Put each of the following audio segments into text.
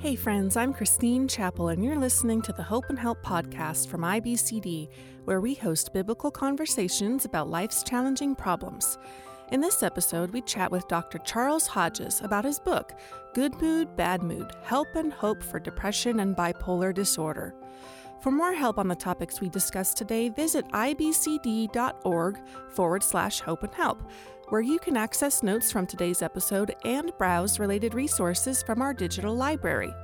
Hey, friends, I'm Christine Chappell, and you're listening to the Hope and Help podcast from IBCD, where we host biblical conversations about life's challenging problems. In this episode, we chat with Dr. Charles Hodges about his book, Good Mood, Bad Mood Help and Hope for Depression and Bipolar Disorder. For more help on the topics we discussed today, visit ibcd.org forward slash hope and help, where you can access notes from today's episode and browse related resources from our digital library.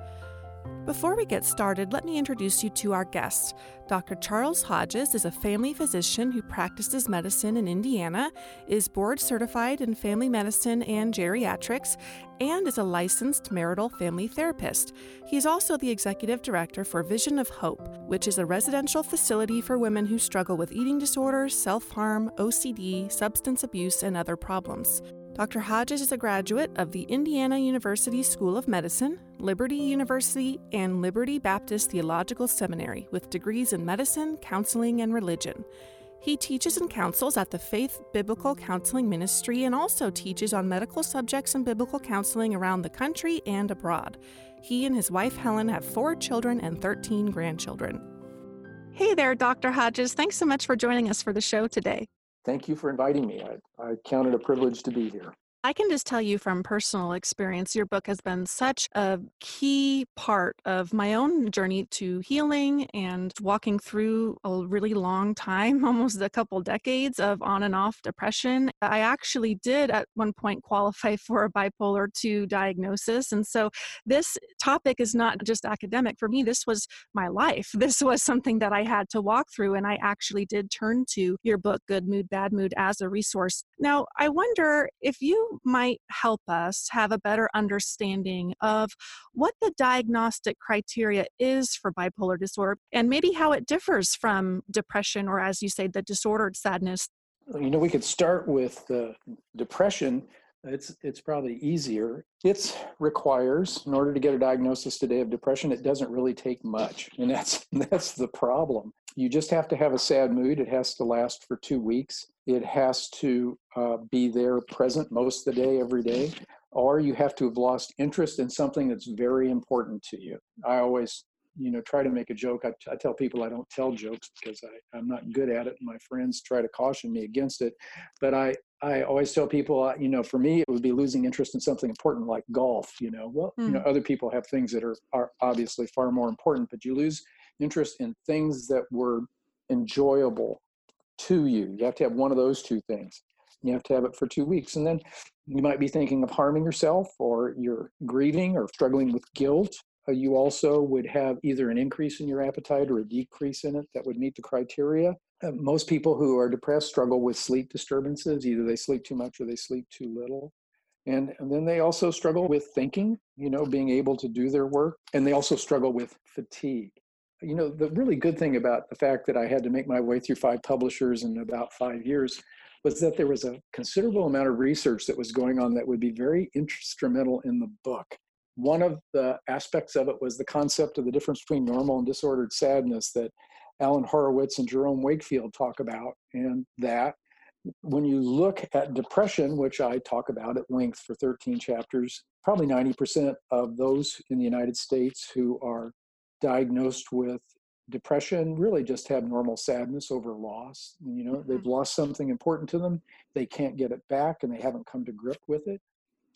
Before we get started, let me introduce you to our guest. Dr. Charles Hodges is a family physician who practices medicine in Indiana, is board certified in family medicine and geriatrics, and is a licensed marital family therapist. He is also the executive director for Vision of Hope, which is a residential facility for women who struggle with eating disorders, self harm, OCD, substance abuse, and other problems. Dr. Hodges is a graduate of the Indiana University School of Medicine, Liberty University, and Liberty Baptist Theological Seminary with degrees in medicine, counseling, and religion. He teaches and counsels at the Faith Biblical Counseling Ministry and also teaches on medical subjects and biblical counseling around the country and abroad. He and his wife Helen have four children and 13 grandchildren. Hey there, Dr. Hodges. Thanks so much for joining us for the show today. Thank you for inviting me. I, I count it a privilege to be here. I can just tell you from personal experience, your book has been such a key part of my own journey to healing and walking through a really long time, almost a couple decades of on and off depression. I actually did at one point qualify for a bipolar 2 diagnosis. And so this topic is not just academic. For me, this was my life. This was something that I had to walk through. And I actually did turn to your book, Good Mood, Bad Mood, as a resource. Now, I wonder if you might help us have a better understanding of what the diagnostic criteria is for bipolar disorder and maybe how it differs from depression or, as you say, the disordered sadness. You know, we could start with the depression. It's it's probably easier. It requires, in order to get a diagnosis today of depression, it doesn't really take much, and that's that's the problem. You just have to have a sad mood. It has to last for two weeks. It has to uh, be there present most of the day, every day. Or you have to have lost interest in something that's very important to you. I always, you know, try to make a joke. I, I tell people I don't tell jokes because I, I'm not good at it. And my friends try to caution me against it. But I, I always tell people, uh, you know, for me, it would be losing interest in something important like golf. You know, well, mm. you know, hmm. other people have things that are, are obviously far more important, but you lose interest in things that were enjoyable to you. You have to have one of those two things. You have to have it for two weeks. And then you might be thinking of harming yourself, or you're grieving or struggling with guilt. Uh, you also would have either an increase in your appetite or a decrease in it that would meet the criteria. Uh, most people who are depressed struggle with sleep disturbances. Either they sleep too much or they sleep too little. And, and then they also struggle with thinking, you know, being able to do their work. And they also struggle with fatigue you know, the really good thing about the fact that I had to make my way through five publishers in about five years was that there was a considerable amount of research that was going on that would be very instrumental in the book. One of the aspects of it was the concept of the difference between normal and disordered sadness that Alan Horowitz and Jerome Wakefield talk about, and that when you look at depression, which I talk about at length for 13 chapters, probably 90% of those in the United States who are diagnosed with depression really just have normal sadness over loss you know mm-hmm. they've lost something important to them they can't get it back and they haven't come to grip with it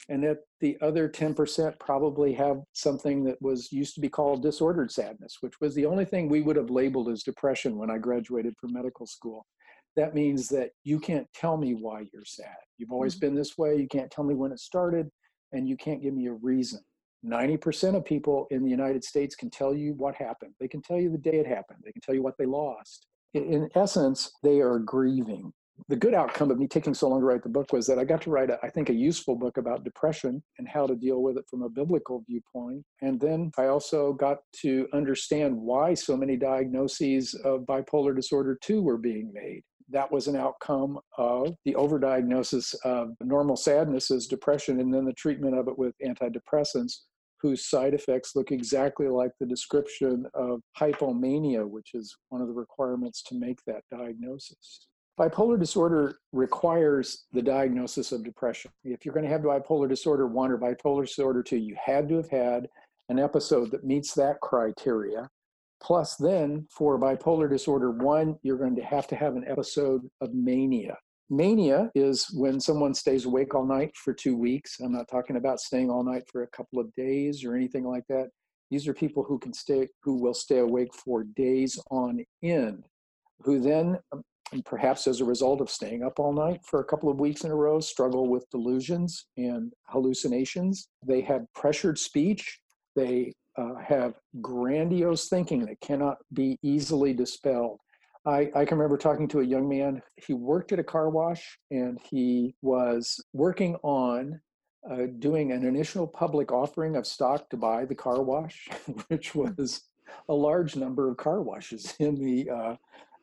and that the other 10% probably have something that was used to be called disordered sadness which was the only thing we would have labeled as depression when i graduated from medical school that means that you can't tell me why you're sad you've always mm-hmm. been this way you can't tell me when it started and you can't give me a reason 90% of people in the United States can tell you what happened. They can tell you the day it happened. They can tell you what they lost. In, essence, they are grieving. The good outcome of me taking so long to write the book was that I got to write, a, I think, a useful book about depression and how to deal with it from a biblical viewpoint. And then I also got to understand why so many diagnoses of bipolar disorder 2 were being made that was an outcome of the overdiagnosis of normal sadness as depression and then the treatment of it with antidepressants whose side effects look exactly like the description of hypomania, which is one of the requirements to make that diagnosis. Bipolar disorder requires the diagnosis of depression. If you're going to have bipolar disorder 1 or bipolar disorder 2, you had to have had an episode that meets that criteria. Plus, then for bipolar disorder one, you're going to have to have an episode of mania. Mania is when someone stays awake all night for two weeks. I'm not talking about staying all night for a couple of days or anything like that. These are people who can stay, who will stay awake for days on end, who then, um, perhaps as a result of staying up all night for a couple of weeks in a row, struggle with delusions and hallucinations. They have pressured speech. They uh, have grandiose thinking that cannot be easily dispelled. I, I, can remember talking to a young man. He worked at a car wash and he was working on uh, doing an initial public offering of stock to buy the car wash, which was a large number of car washes in the uh,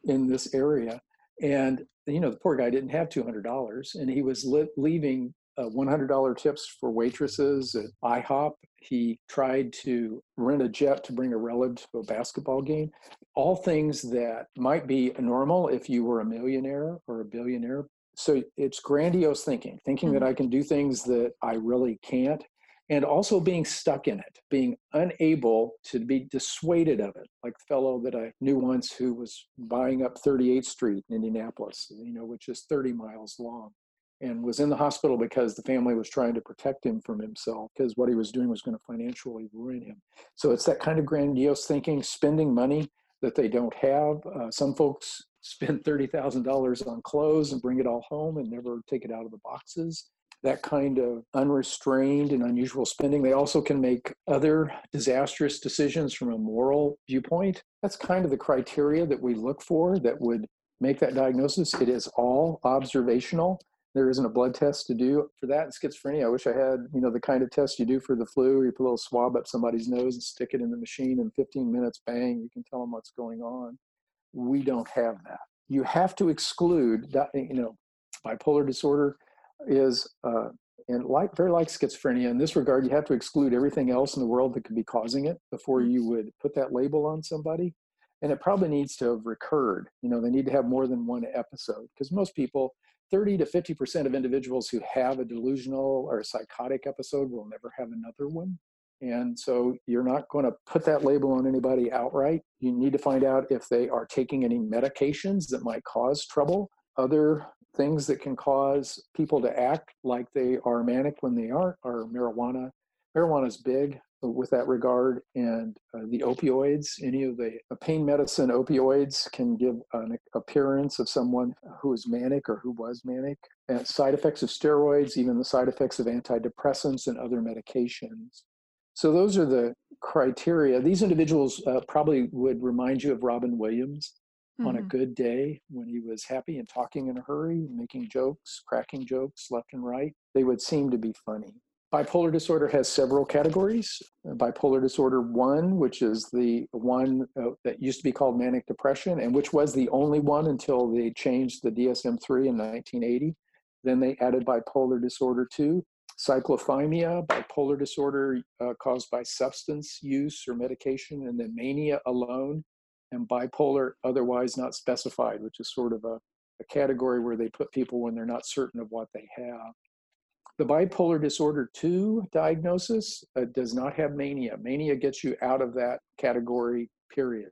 in this area. And you know, the poor guy didn't have two hundred dollars, and he was li- leaving $100 tips for waitresses at IHOP. He tried to rent a jet to bring a relative to a basketball game. All things that might be normal if you were a millionaire or a billionaire, so it's grandiose thinking, thinking mm-hmm. that I can do things that I really can't, and also being stuck in it, being unable to be dissuaded of it. Like the fellow that I knew once who was buying up 38th Street in Indianapolis, you know, which is 30 miles long, and was in the hospital because the family was trying to protect him from himself because what he was doing was going to financially ruin him. So it's that kind of grandiose thinking, spending money that they don't have. Uh, some folks spend $30,000 on clothes and bring it all home and never take it out of the boxes. That kind of unrestrained and unusual spending. They also can make other disastrous decisions from a moral viewpoint. That's kind of the criteria that we look for that would make that diagnosis. It is all observational. There isn't a blood test to do for that. In schizophrenia, I wish I had, you know, the kind of test you do for the flu. You put a little swab up somebody's nose and stick it in the machine. In 15 minutes, bang, you can tell them what's going on we don't have that. You have to exclude that, you know, bipolar disorder is, uh, and like very like schizophrenia in this regard, you have to exclude everything else in the world that could be causing it before you would put that label on somebody. And it probably needs to have recurred. You know, they need to have more than one episode because most people, 30 to 50% of individuals who have a delusional or a psychotic episode will never have another one. And so you're not going to put that label on anybody outright. You need to find out if they are taking any medications that might cause trouble, other things that can cause people to act like they are manic when they aren't are marijuana. Marijuana is big with that regard, and uh, the opioids, any of the pain medicine opioids can give an appearance of someone who is manic or who was manic. And side effects of steroids, even the side effects of antidepressants and other medications. So those are the criteria. These individuals uh, probably would remind you of Robin Williams mm-hmm. on a mm-hmm. good day when he was happy and talking in a hurry, making jokes, cracking jokes left and right. They would seem to be funny. Bipolar disorder has several categories. Bipolar disorder 1, which is the one uh, that used to be called manic depression, and which was the only one until they changed the DSM 3 in 1980. Then they added bipolar disorder 2, cyclothymia, bipolar disorder uh, caused by substance use or medication, and then mania alone, and bipolar otherwise not specified, which is sort of a, a category where they put people when they're not certain of what they have. The bipolar disorder 2 diagnosis uh, does not have mania. Mania gets you out of that category, period.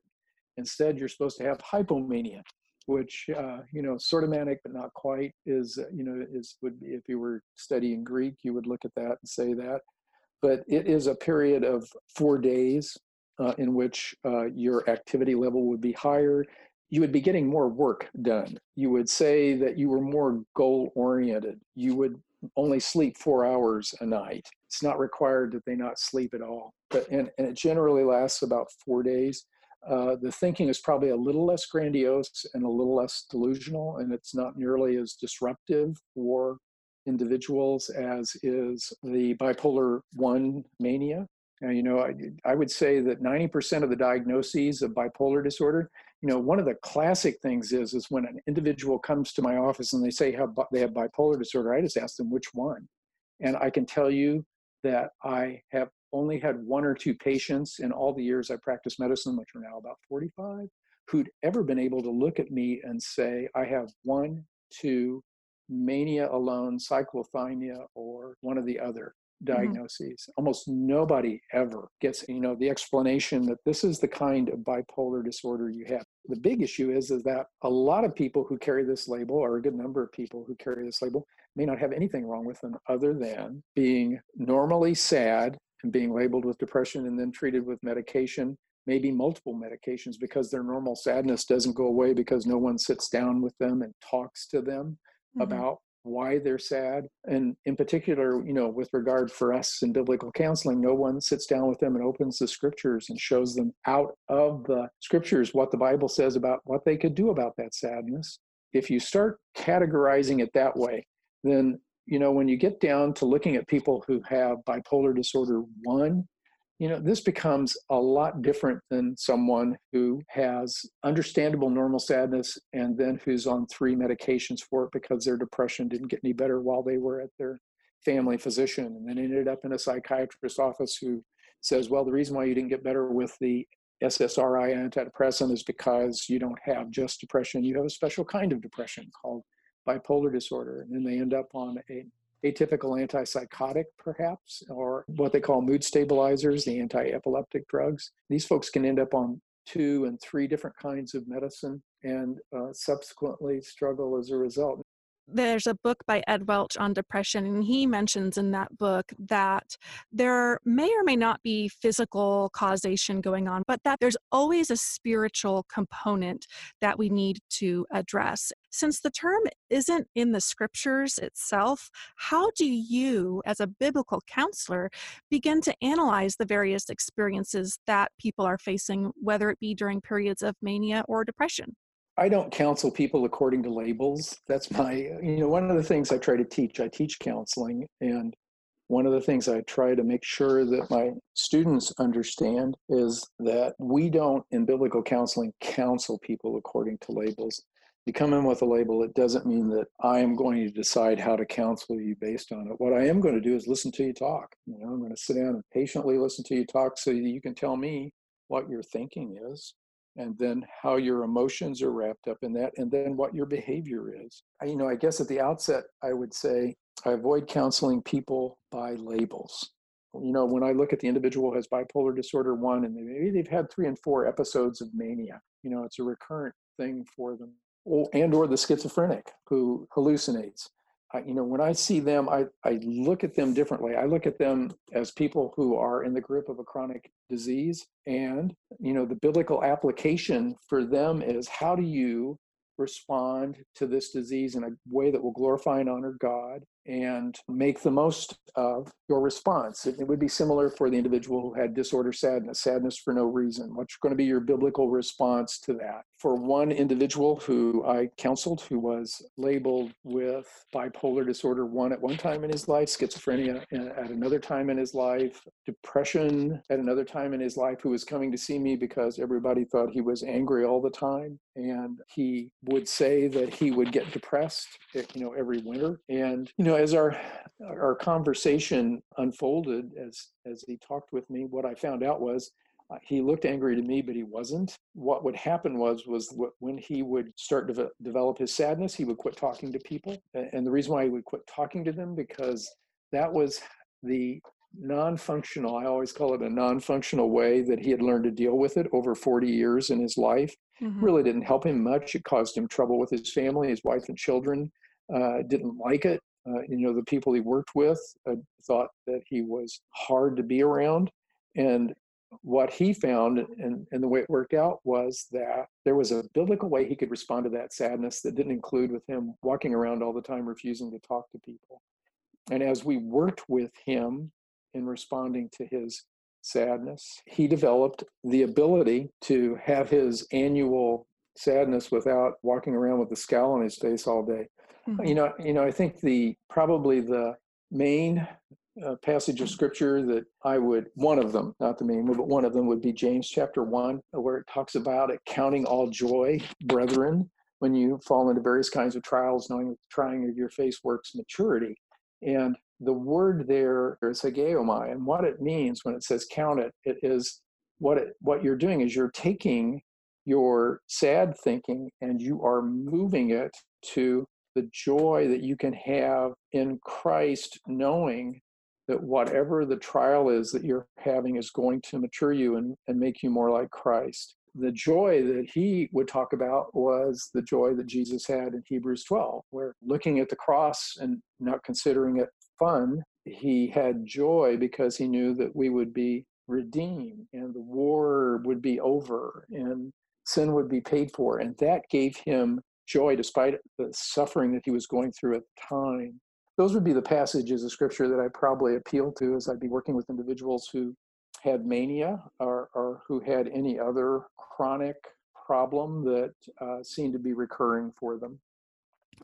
Instead, you're supposed to have hypomania, which uh, you know sort of manic but not quite is uh, you know is would be if you were studying greek you would look at that and say that but it is a period of four days uh, in which uh, your activity level would be higher you would be getting more work done you would say that you were more goal oriented you would only sleep four hours a night it's not required that they not sleep at all but and, and it generally lasts about four days uh, the thinking is probably a little less grandiose and a little less delusional, and it's not nearly as disruptive for individuals as is the bipolar 1 mania. And, you know, I, I would say that 90% of the diagnoses of bipolar disorder, you know, one of the classic things is, is when an individual comes to my office and they say how they have bipolar disorder, I just ask them which one. And I can tell you that I have only had one or two patients in all the years I practiced medicine, which are now about 45, who'd ever been able to look at me and say, I have one, two, mania alone, cyclothymia, or one of the other. Mm-hmm. diagnoses. Mm-hmm. Almost nobody ever gets, you know, the explanation that this is the kind of bipolar disorder you have. The big issue is, is that a lot of people who carry this label, or a good number of people who carry this label, may not have anything wrong with them other than being normally sad and being labeled with depression and then treated with medication maybe multiple medications because their normal sadness doesn't go away because no one sits down with them and talks to them mm-hmm. about why they're sad. And in particular, you know, with regard for us in biblical counseling, no one sits down with them and opens the scriptures and shows them out of the scriptures what the Bible says about what they could do about that sadness. If you start categorizing it that way, then you know when you get down to looking at people who have bipolar disorder 1 you know this becomes a lot different than someone who has understandable normal sadness and then who's on three medications for it because their depression didn't get any better while they were at their family physician. And then ended up in a psychiatrist's office who says well the reason why you didn't get better with the ssri antidepressant is because you don't have just depression. You have a special kind of depression called bipolar disorder. And then they end up on a atypical antipsychotic, perhaps, or what they call mood stabilizers, the anti epileptic drugs. These folks can end up on two and three different kinds of medicine and uh, subsequently struggle as a result there's a book by Ed Welch on depression, and he mentions in that book that there may or may not be physical causation going on, but that there's always a spiritual component that we need to address. Since the term isn't in the scriptures itself, how do you, as a biblical counselor, begin to analyze the various experiences that people are facing, whether it be during periods of mania or depression? I don't counsel people according to labels. That's my, you know, one of the things I try to teach, I teach counseling. And one of the things I try to make sure that my students understand is that we don't, in biblical counseling, counsel people according to labels. You come in with a label, it doesn't mean that I am going to decide how to counsel you based on it. What I am going to do is listen to you talk. You know, I'm going to sit down and patiently listen to you talk so you can tell me what your thinking is and then how your emotions are wrapped up in that, and then what your behavior is. I, you know, I guess at the outset, I would say I avoid counseling people by labels. You know, when I look at the individual who has bipolar disorder one, and maybe they've had three and four episodes of mania, you know, it's a recurrent thing for them. And or the schizophrenic who hallucinates I, you know, when I see them, I, I look at them differently. I look at them as people who are in the grip of a chronic disease. And, you know, the biblical application for them is how do you respond to this disease in a way that will glorify and honor God and make the most of your response. It, would be similar for the individual who had disorder sadness, sadness for no reason. What's going to be your biblical response to that? For one individual who I counseled who was labeled with bipolar disorder one at one time in his life, schizophrenia uh, at another time in his life, depression at another time in his life, who was coming to see me because everybody thought he was angry all the time. And he would say that he would get depressed, eh, you know, every winter. And, you know, know, as our our conversation unfolded, as as he talked with me, what I found out was uh, he looked angry to me, but he wasn't. What would happen was was when he would start to de- develop his sadness, he would quit talking to people, and the reason why he would quit talking to them because that was the non-functional i always call it a non-functional way that he had learned to deal with it over 40 years in his life. Mm-hmm. really didn't help him much. It caused him trouble with his family. His wife and children uh, didn't like it uh, you know, the people he worked with uh, thought that he was hard to be around. And what he found and, and the way it worked out was that there was a biblical way he could respond to that sadness that didn't include with him walking around all the time refusing to talk to people. And as we worked with him in responding to his sadness, he developed the ability to have his annual sadness without walking around with a scowl on his face all day. Mm-hmm. You know, you know, I think the probably the main uh, passage of scripture that I would one of them, not the main, one, but one of them would be James chapter one, where it talks about it counting all joy, brethren, when you fall into various kinds of trials, knowing that the trying of your faith works maturity. And the word there is hagiomai, and what it means when it says count it, it is what it what you're doing is you're taking your sad thinking and you are moving it to the joy that you can have in Christ, knowing that whatever the trial is that you're having is going to mature you and, and make you more like Christ. The joy that he would talk about was the joy that Jesus had in Hebrews 12, where looking at the cross and not considering it fun, he had joy because he knew that we would be redeemed and the war would be over and sin would be paid for. And that gave him joy despite the suffering that he was going through at the time. Those would be the passages of scripture that I probably appeal to as I'd be working with individuals who had mania or, or who had any other chronic problem that uh, seemed to be recurring for them.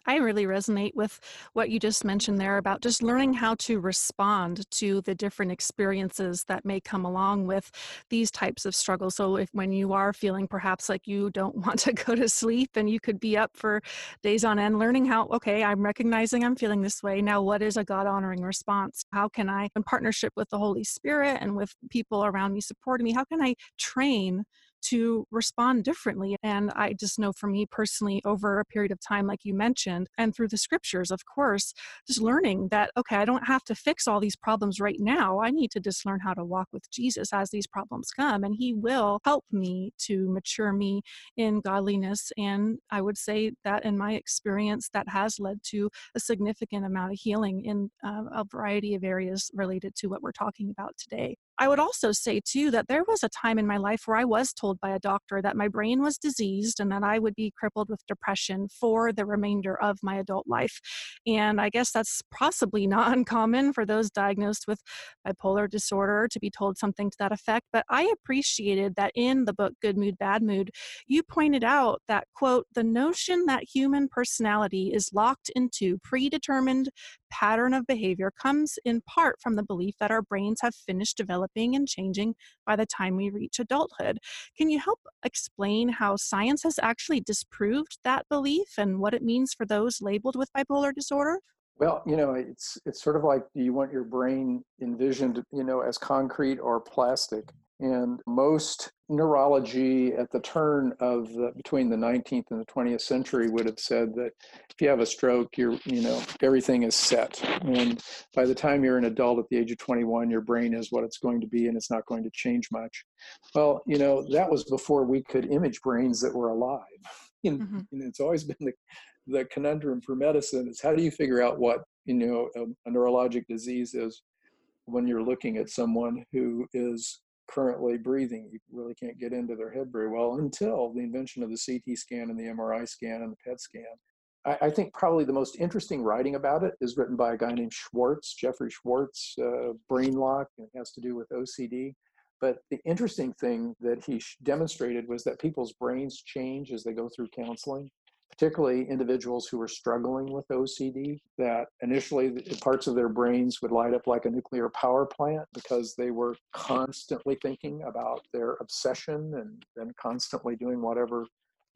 I really resonate with what you just mentioned there about just learning how to respond to the different experiences that may come along with these types of struggles. So, if when you are feeling perhaps like you don't want to go to sleep and you could be up for days on end, learning how, okay, I'm recognizing I'm feeling this way. Now, what is a God honoring response? How can I, in partnership with the Holy Spirit and with people around me supporting me, how can I train? To respond differently. And I just know for me personally, over a period of time, like you mentioned, and through the scriptures, of course, just learning that, okay, I don't have to fix all these problems right now. I need to just learn how to walk with Jesus as these problems come, and He will help me to mature me in godliness. And I would say that in my experience, that has led to a significant amount of healing in uh, a variety of areas related to what we're talking about today. I would also say, too, that there was a time in my life where I was told by a doctor that my brain was diseased and that I would be crippled with depression for the remainder of my adult life. And I guess that's possibly not uncommon for those diagnosed with bipolar disorder to be told something to that effect. But I appreciated that in the book Good Mood, Bad Mood, you pointed out that, quote, the notion that human personality is locked into predetermined pattern of behavior comes in part from the belief that our brains have finished developing and changing by the time we reach adulthood. Can you help explain how science has actually disproved that belief and what it means for those labeled with bipolar disorder? Well, you know, it's it's sort of like do you want your brain envisioned, you know, as concrete or plastic? And most neurology at the turn of the, between the 19th and the 20th century would have said that if you have a stroke, you're, you know, everything is set. And by the time you're an adult at the age of 21, your brain is what it's going to be and it's not going to change much. Well, you know, that was before we could image brains that were alive. And, mm-hmm. and it's always been the, the conundrum for medicine is how do you figure out what, you know, a, a neurologic disease is when you're looking at someone who is currently breathing. You really can't get into their head very well until the invention of the CT scan and the MRI scan and the PET scan. I, I think probably the most interesting writing about it is written by a guy named Schwartz, Jeffrey Schwartz, uh, Brain Lock, and it has to do with OCD. But the interesting thing that he demonstrated was that people's brains change as they go through counseling particularly individuals who were struggling with OCD, that initially parts of their brains would light up like a nuclear power plant because they were constantly thinking about their obsession and then constantly doing whatever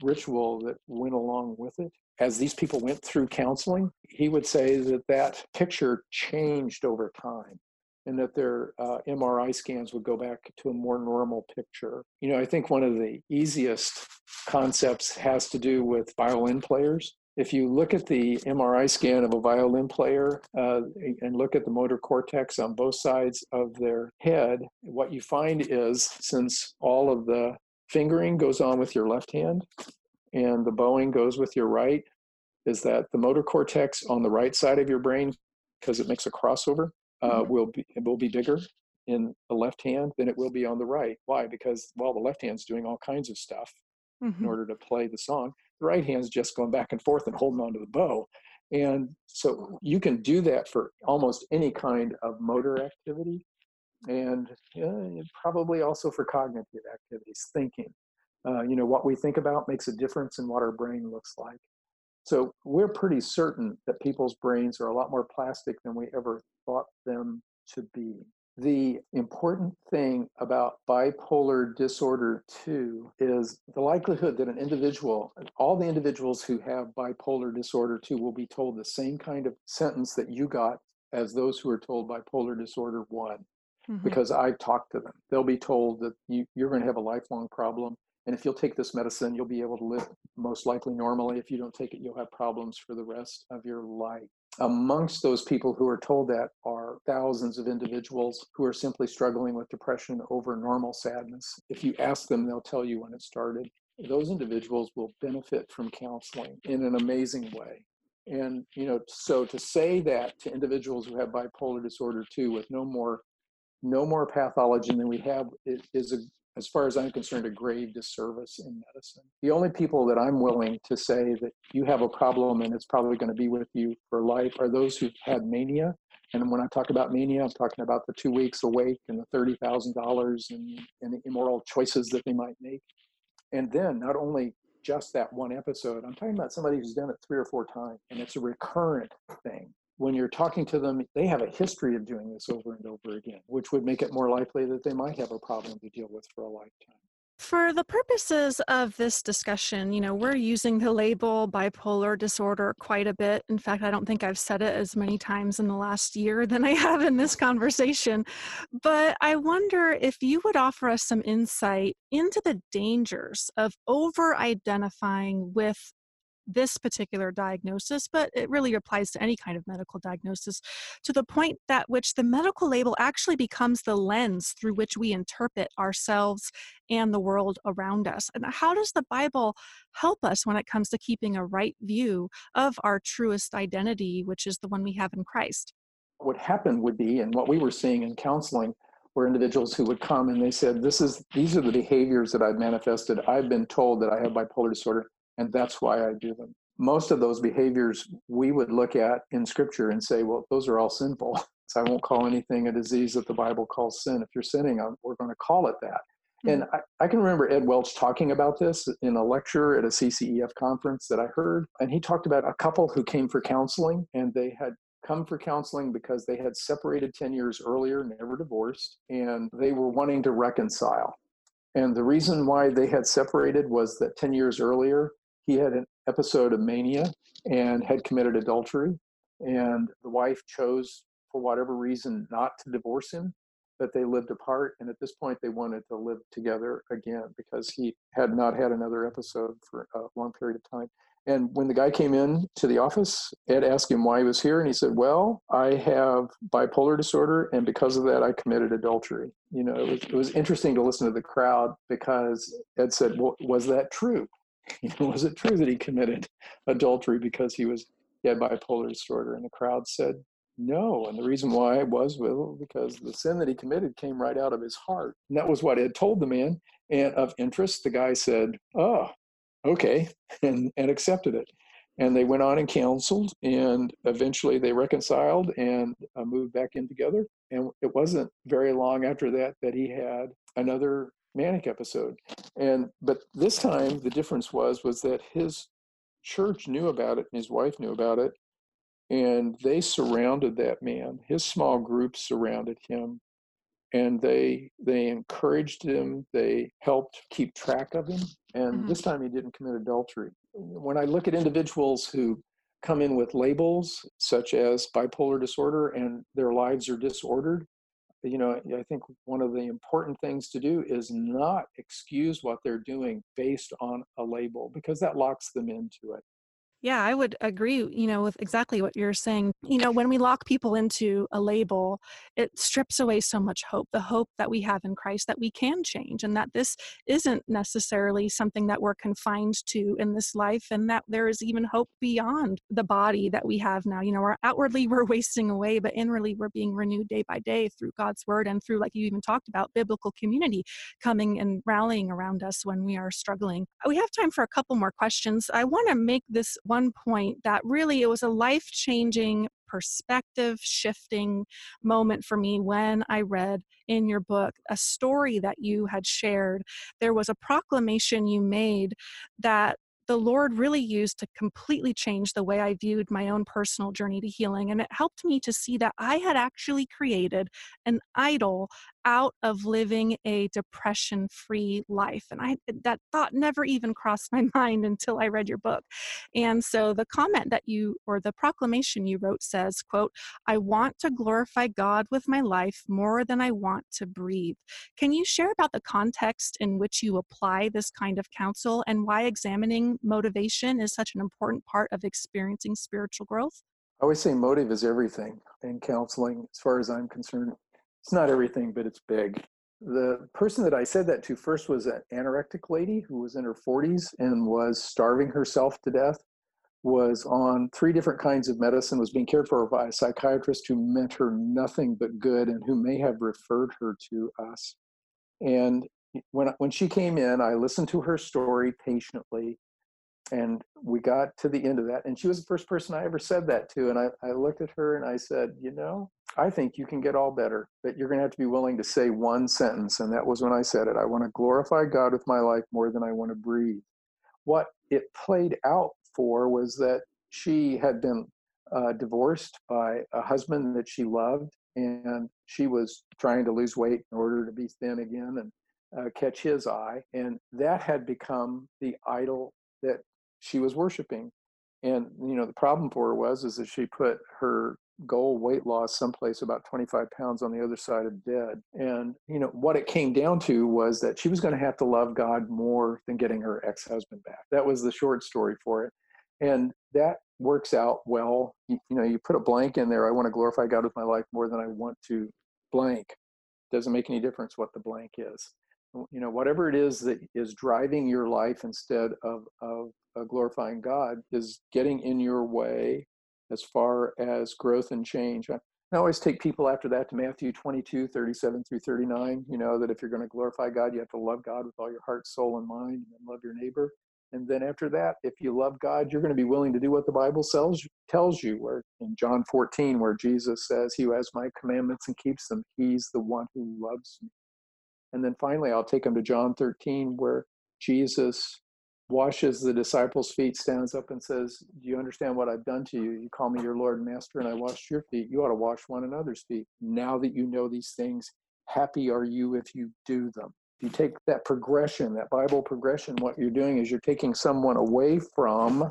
ritual that went along with it. As these people went through counseling, he would say that that picture changed over time and that their uh, MRI scans would go back to a more normal picture. You know, I think one of the easiest concepts has to do with violin players. If you look at the MRI scan of a violin player uh, and look at the motor cortex on both sides of their head, what you find is since all of the fingering goes on with your left hand and the bowing goes with your right, is that the motor cortex on the right side of your brain, because it makes a crossover, uh, mm-hmm. will be will be bigger in the left hand than it will be on the right. Why? Because well, the left hand's doing all kinds of stuff mm-hmm. in order to play the song. The right hand's just going back and forth and holding onto the bow. And so you can do that for almost any kind of motor activity, and uh, probably also for cognitive activities, thinking. Uh, you know, what we think about makes a difference in what our brain looks like. So we're pretty certain that people's brains are a lot more plastic than we ever thought them to be. The important thing about bipolar disorder 2 is the likelihood that an individual, all the individuals who have bipolar disorder 2 will be told the same kind of sentence that you got as those who are told bipolar disorder one mm-hmm. because I've talked to them. They'll be told that you, you're going to have a lifelong problem. And if you'll take this medicine, you'll be able to live most likely normally. If you don't take it, you'll have problems for the rest of your life. Amongst those people who are told that are thousands of individuals who are simply struggling with depression over normal sadness. If you ask them, they'll tell you when it started. Those individuals will benefit from counseling in an amazing way. And, you know, so to say that to individuals who have bipolar disorder too, with no more no more pathology than we have is a as far as I'm concerned, a grave disservice in medicine. The only people that I'm willing to say that you have a problem and it's probably going to be with you for life are those who've had mania. And when I talk about mania, I'm talking about the two weeks awake and the $30,000 and, and the immoral choices that they might make. And then not only just that one episode, I'm talking about somebody who's done it three or four times and it's a recurrent thing when you're talking to them, they have a history of doing this over and over again, which would make it more likely that they might have a problem to deal with for a lifetime. For the purposes of this discussion, you know, we're using the label bipolar disorder quite a bit. In fact, I don't think I've said it as many times in the last year than I have in this conversation. But I wonder if you would offer us some insight into the dangers of over identifying with this particular diagnosis, but it really applies to any kind of medical diagnosis, to the point that which the medical label actually becomes the lens through which we interpret ourselves and the world around us. And how does the Bible help us when it comes to keeping a right view of our truest identity, which is the one we have in Christ? What happened would be, and what we were seeing in counseling, were individuals who would come and they said, "This is these are the behaviors that I've manifested. I've been told that I have bipolar disorder and that's why I do them. Most of those behaviors we would look at in scripture and say, well, those are all sinful. So I won't call anything a disease that the Bible calls sin. If you're sinning, we're going to call it that. Mm-hmm. And I, I, can remember Ed Welch talking about this in a lecture at a CCEF conference that I heard. And he talked about a couple who came for counseling and they had come for counseling because they had separated 10 years earlier, never divorced, and they were wanting to reconcile. And the reason why they had separated was that 10 years earlier, he had an episode of mania and had committed adultery. And the wife chose, for whatever reason, not to divorce him, but they lived apart. And at this point, they wanted to live together again because he had not had another episode for a long period of time. And when the guy came in to the office, Ed asked him why he was here, and he said, "Well, I have bipolar disorder, and because of that, I committed adultery." You know, it was, it was interesting to listen to the crowd because Ed said, "Well, was that true?" You know, was it true that he committed adultery because he was he had bipolar disorder? And the crowd said no. And the reason why was well because the sin that he committed came right out of his heart. And that was what Ed told the man. And of interest, the guy said, "Oh, okay," and and accepted it. And they went on and counseled, and eventually they reconciled and uh, moved back in together. And it wasn't very long after that that he had another manic episode. And but this time the difference was was that his church knew about it and his wife knew about it and they surrounded that man. His small group surrounded him and they they encouraged him. They helped keep track of him. And mm-hmm. this time he didn't commit adultery. When i look at individuals who come in with labels such as bipolar disorder and their lives are disordered you know, I think one of the important things to do is not excuse what they're doing based on a label because that locks them into it. Yeah, I would agree, you know, with exactly what you're saying. You know, when we lock people into a label, it strips away so much hope, the hope that we have in Christ that we can change and that this isn't necessarily something that we're confined to in this life and that there is even hope beyond the body that we have now. You know, outwardly we're wasting away, but inwardly we're being renewed day by day through God's word and through like you even talked about biblical community coming and rallying around us when we are struggling. We have time for a couple more questions. I want to make this one point that really it was a life changing perspective shifting moment for me when I read in your book a story that you had shared. There was a proclamation you made that the Lord really used to completely change the way I viewed my own personal journey to healing. And it helped me to see that I had actually created an idol out of living a depression free life. And I that thought never even crossed my mind until I read your book. And so the comment that you or the proclamation you wrote says, quote, I want to glorify God with my life more than I want to breathe. Can you share about the context in which you apply this kind of counsel and why examining motivation is such an important part of experiencing spiritual growth? I always say motive is everything in counseling, as far as I'm concerned. It's not everything, but it's big. The person that I said that to first was an anorectic lady who was in her 40s and was starving herself to death, was on three different kinds of medicine, was being cared for by a psychiatrist who meant her nothing but good and who may have referred her to us. And when, when she came in, I listened to her story patiently and we got to the end of that and she was the first person i ever said that to and I, I looked at her and i said you know i think you can get all better but you're going to have to be willing to say one sentence and that was when i said it i want to glorify god with my life more than i want to breathe. What it played out for was that she had been uh, divorced by a husband that she loved and she was trying to lose weight in order to be thin again and uh, catch his eye and that had become the idol that she was worshiping. And you know, the problem for her was is that she put her goal weight loss someplace about 25 pounds on the other side of dead. And you know, what it came down to was that she was going to have to love God more than getting her ex-husband back. That was the short story for it. And that works out well. You, you know, you put a blank in there, I want to glorify God with my life more than I want to blank. Doesn't make any difference what the blank is you know whatever it is that is driving your life instead of of uh, glorifying god is getting in your way as far as growth and change. I, I always take people after that to matthew 22 37 through 39 you know that if you're going to glorify god you have to love god with all your heart soul and mind and love your neighbor. And then after that if you love god you're going to be willing to do what the bible tells, tells you where in john 14 where jesus says he who has my commandments and keeps them he's the one who loves me and then finally, I'll take them to John 13, where Jesus washes the disciples' feet, stands up and says, Do you understand what I've done to you? You call me your Lord and Master, and I washed your feet. You ought to wash one another's feet. Now that you know these things, happy are you if you do them. If you take that progression, that Bible progression, what you're doing is you're taking someone away from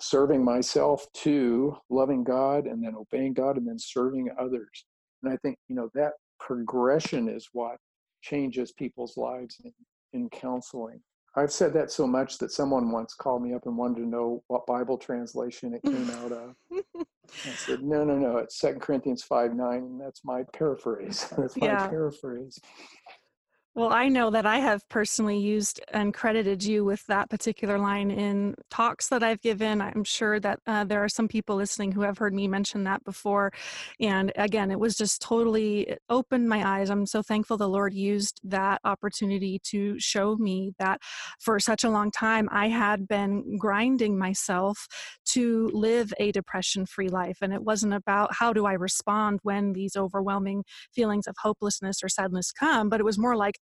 serving myself to loving God and then obeying God and then serving others. And I think, you know, that progression is what changes people's lives in, in counseling. I've said that so much that someone once called me up and wanted to know what Bible translation it came out of. I said, no, no, no, it's Second Corinthians 5 9. That's my paraphrase. That's my yeah. paraphrase. Well, I know that I have personally used and credited you with that particular line in talks that I've given. I'm sure that uh, there are some people listening who have heard me mention that before. And again, it was just totally opened my eyes. I'm so thankful the Lord used that opportunity to show me that for such a long time I had been grinding myself to live a depression free life. And it wasn't about how do I respond when these overwhelming feelings of hopelessness or sadness come, but it was more like,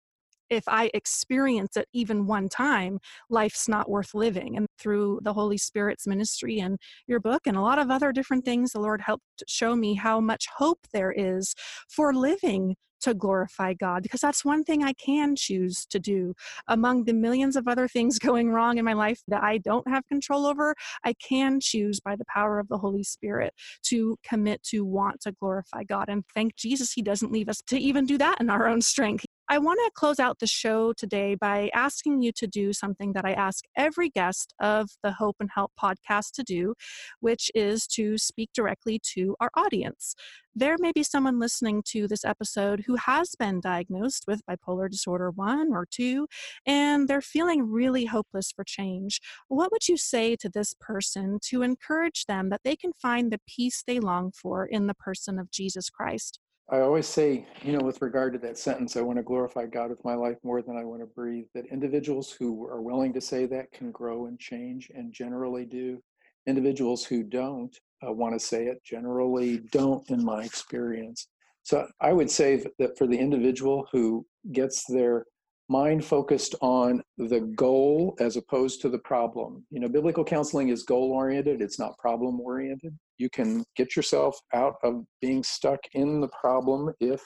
if I experience it even one time, life's not worth living. And through the Holy Spirit's ministry and your book and a lot of other different things, the Lord helped show me how much hope there is for living to glorify God because that's one thing I can choose to do. Among the millions of other things going wrong in my life that I don't have control over, I can choose by the power of the Holy Spirit to commit to want to glorify God. And thank Jesus, He doesn't leave us to even do that in our own strength. I want to close out the show today by asking you to do something that I ask every guest of the Hope and Help podcast to do, which is to speak directly to our audience. There may be someone listening to this episode who has been diagnosed with bipolar disorder 1 or 2, and they're feeling really hopeless for change. What would you say to this person to encourage them that they can find the peace they long for in the person of Jesus Christ? I always say, you know, with regard to that sentence, I want to glorify God with my life more than I want to breathe, that individuals who are willing to say that can grow and change and generally do. Individuals who don't uh, want to say it generally don't, in my experience. So I would say that for the individual who gets their mind focused on the goal as opposed to the problem. You know, biblical counseling is goal oriented, it's not problem oriented. You can get yourself out of being stuck in the problem if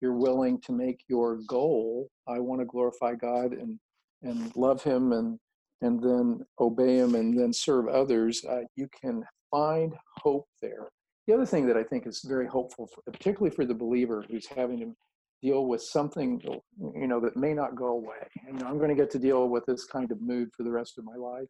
you're willing to make your goal I want to glorify God and and love him and and then obey him and then serve others. Uh, you can find hope there. The other thing that I think is very hopeful, for, particularly for the believer who's having to deal with something you know that may not go away and i'm going to get to deal with this kind of mood for the rest of my life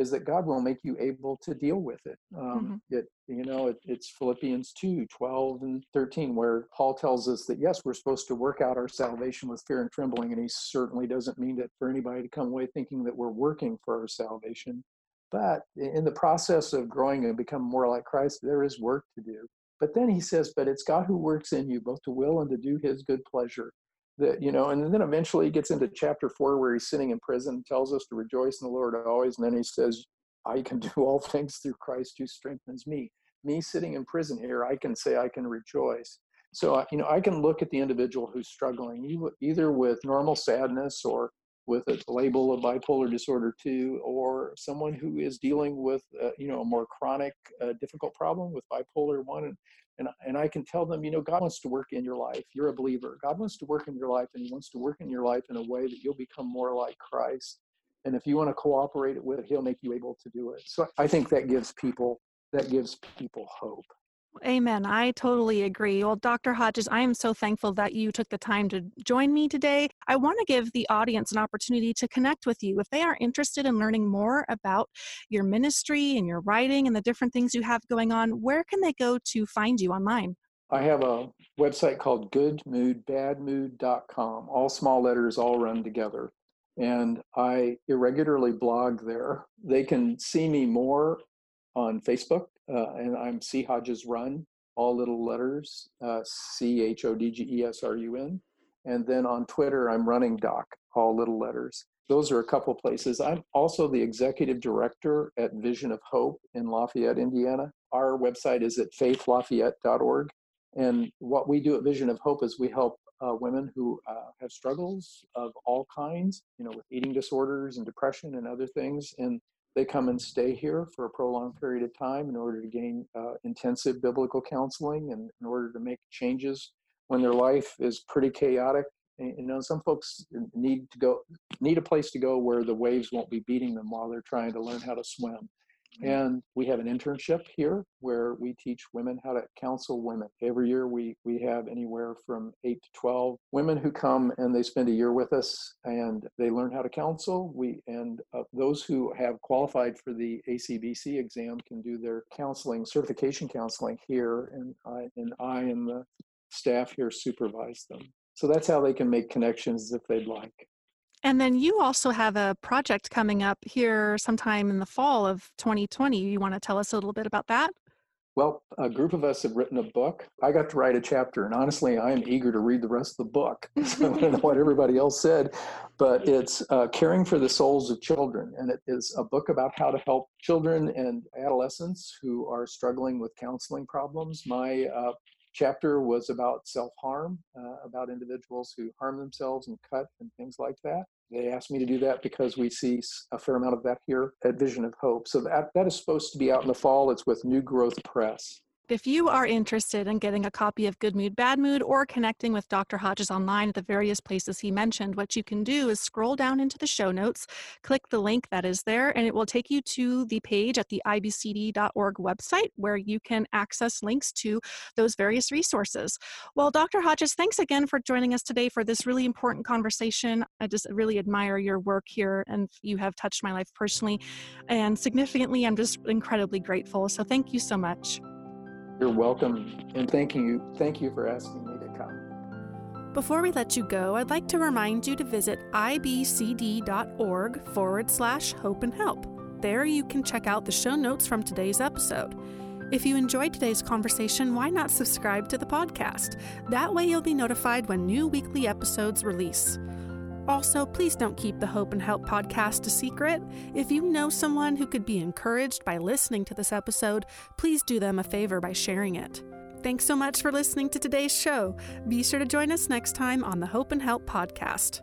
is that God will make you able to deal with it. Um, mm-hmm. It you know it, it's Philippians 2, 12 and 13, where Paul tells us that yes, we're supposed to work out our salvation with fear and trembling, and he certainly doesn't mean that for anybody to come away thinking that we're working for our salvation. But in the process of growing and becoming more like Christ, there is work to do. But then he says, but it's God who works in you both to will and to do his good pleasure. That you know and then eventually he gets into chapter four where he's sitting in prison and tells us to rejoice in the lord always. And then he says i can do all things through christ who strengthens me. Me sitting in prison here i can say i can rejoice. So uh, you know i can look at the individual who's struggling either with normal sadness or with a label of bipolar disorder 2 or someone who is dealing with uh, you know a more chronic uh, difficult problem with bipolar 1 and and, and I can tell them, you know, God wants to work in your life. You're a believer. God wants to work in your life, and He wants to work in your life in a way that you'll become more like Christ. And if you want to cooperate with it, He'll make you able to do it. So I think that gives people that gives people hope. Amen. I totally agree. Well, Dr. Hodges, I am so thankful that you took the time to join me today. I want to give the audience an opportunity to connect with you. If they are interested in learning more about your ministry and your writing and the different things you have going on, where can they go to find you online? I have a website called goodmoodbadmood.com, all small letters, all run together. And I irregularly blog there. They can see me more on Facebook uh, and I'm C Hodges Run, all little letters, uh, C H O D G E S R U N. And then on Twitter, I'm Running Doc, all little letters. Those are a couple places. I'm also the executive director at Vision of Hope in Lafayette, Indiana. Our website is at faithlafayette.org. And what we do at Vision of Hope is we help uh, women who uh, have struggles of all kinds, you know, with eating disorders and depression and other things. And they come and stay here for a prolonged period of time in order to gain uh, intensive biblical counseling and in order to make changes when their life is pretty chaotic. You know, some folks need to go need a place to go where the waves won't be beating them while they're trying to learn how to swim. And we have an internship here where we teach women how to counsel women. Every year we, we have anywhere from 8 to 12 women who come and they spend a year with us and they learn how to counsel. We and uh, those who have qualified for the ACBC exam can do their counseling, certification counseling here and I and I and the staff here supervise them. So that's how they can make connections if they'd like. And then you also have a project coming up here sometime in the fall of 2020. You want to tell us a little bit about that? Well, a group of us have written a book. I got to write a chapter, and honestly, I am eager to read the rest of the book. So I don't know what everybody else said, but it's uh, Caring for the Souls of Children. And it is a book about how to help children and adolescents who are struggling with counseling problems. My uh, chapter was about self harm, uh, about individuals who harm themselves and cut and things like that. They asked me to do that because we see a fair amount of that here at Vision of Hope. So that, that is supposed to be out in the fall. It's with New Growth Press. If you are interested in getting a copy of Good Mood, Bad Mood or connecting with Dr. Hodges online at the various places he mentioned, what you can do is scroll down into the show notes, click the link that is there, and it will take you to the page at the ibcd.org website where you can access links to those various resources. Well, Dr. Hodges, thanks again for joining us today for this really important conversation. I just really admire your work here, and you have touched my life personally and significantly. I'm just incredibly grateful. So thank you so much. You're welcome, and thank you, thank you for asking me to come. Before we let you go, I'd like to remind you to visit ibcd.org forward slash hope and help. There you can check out the show notes from today's episode. If you enjoyed today's conversation, why not subscribe to the podcast? That way you'll be notified when new weekly episodes release. Also, please don't keep the Hope and Help podcast a secret. If you know someone who could be encouraged by listening to this episode, please do them a favor by sharing it. Thanks so much for listening to today's show. Be sure to join us next time on the Hope and Help podcast.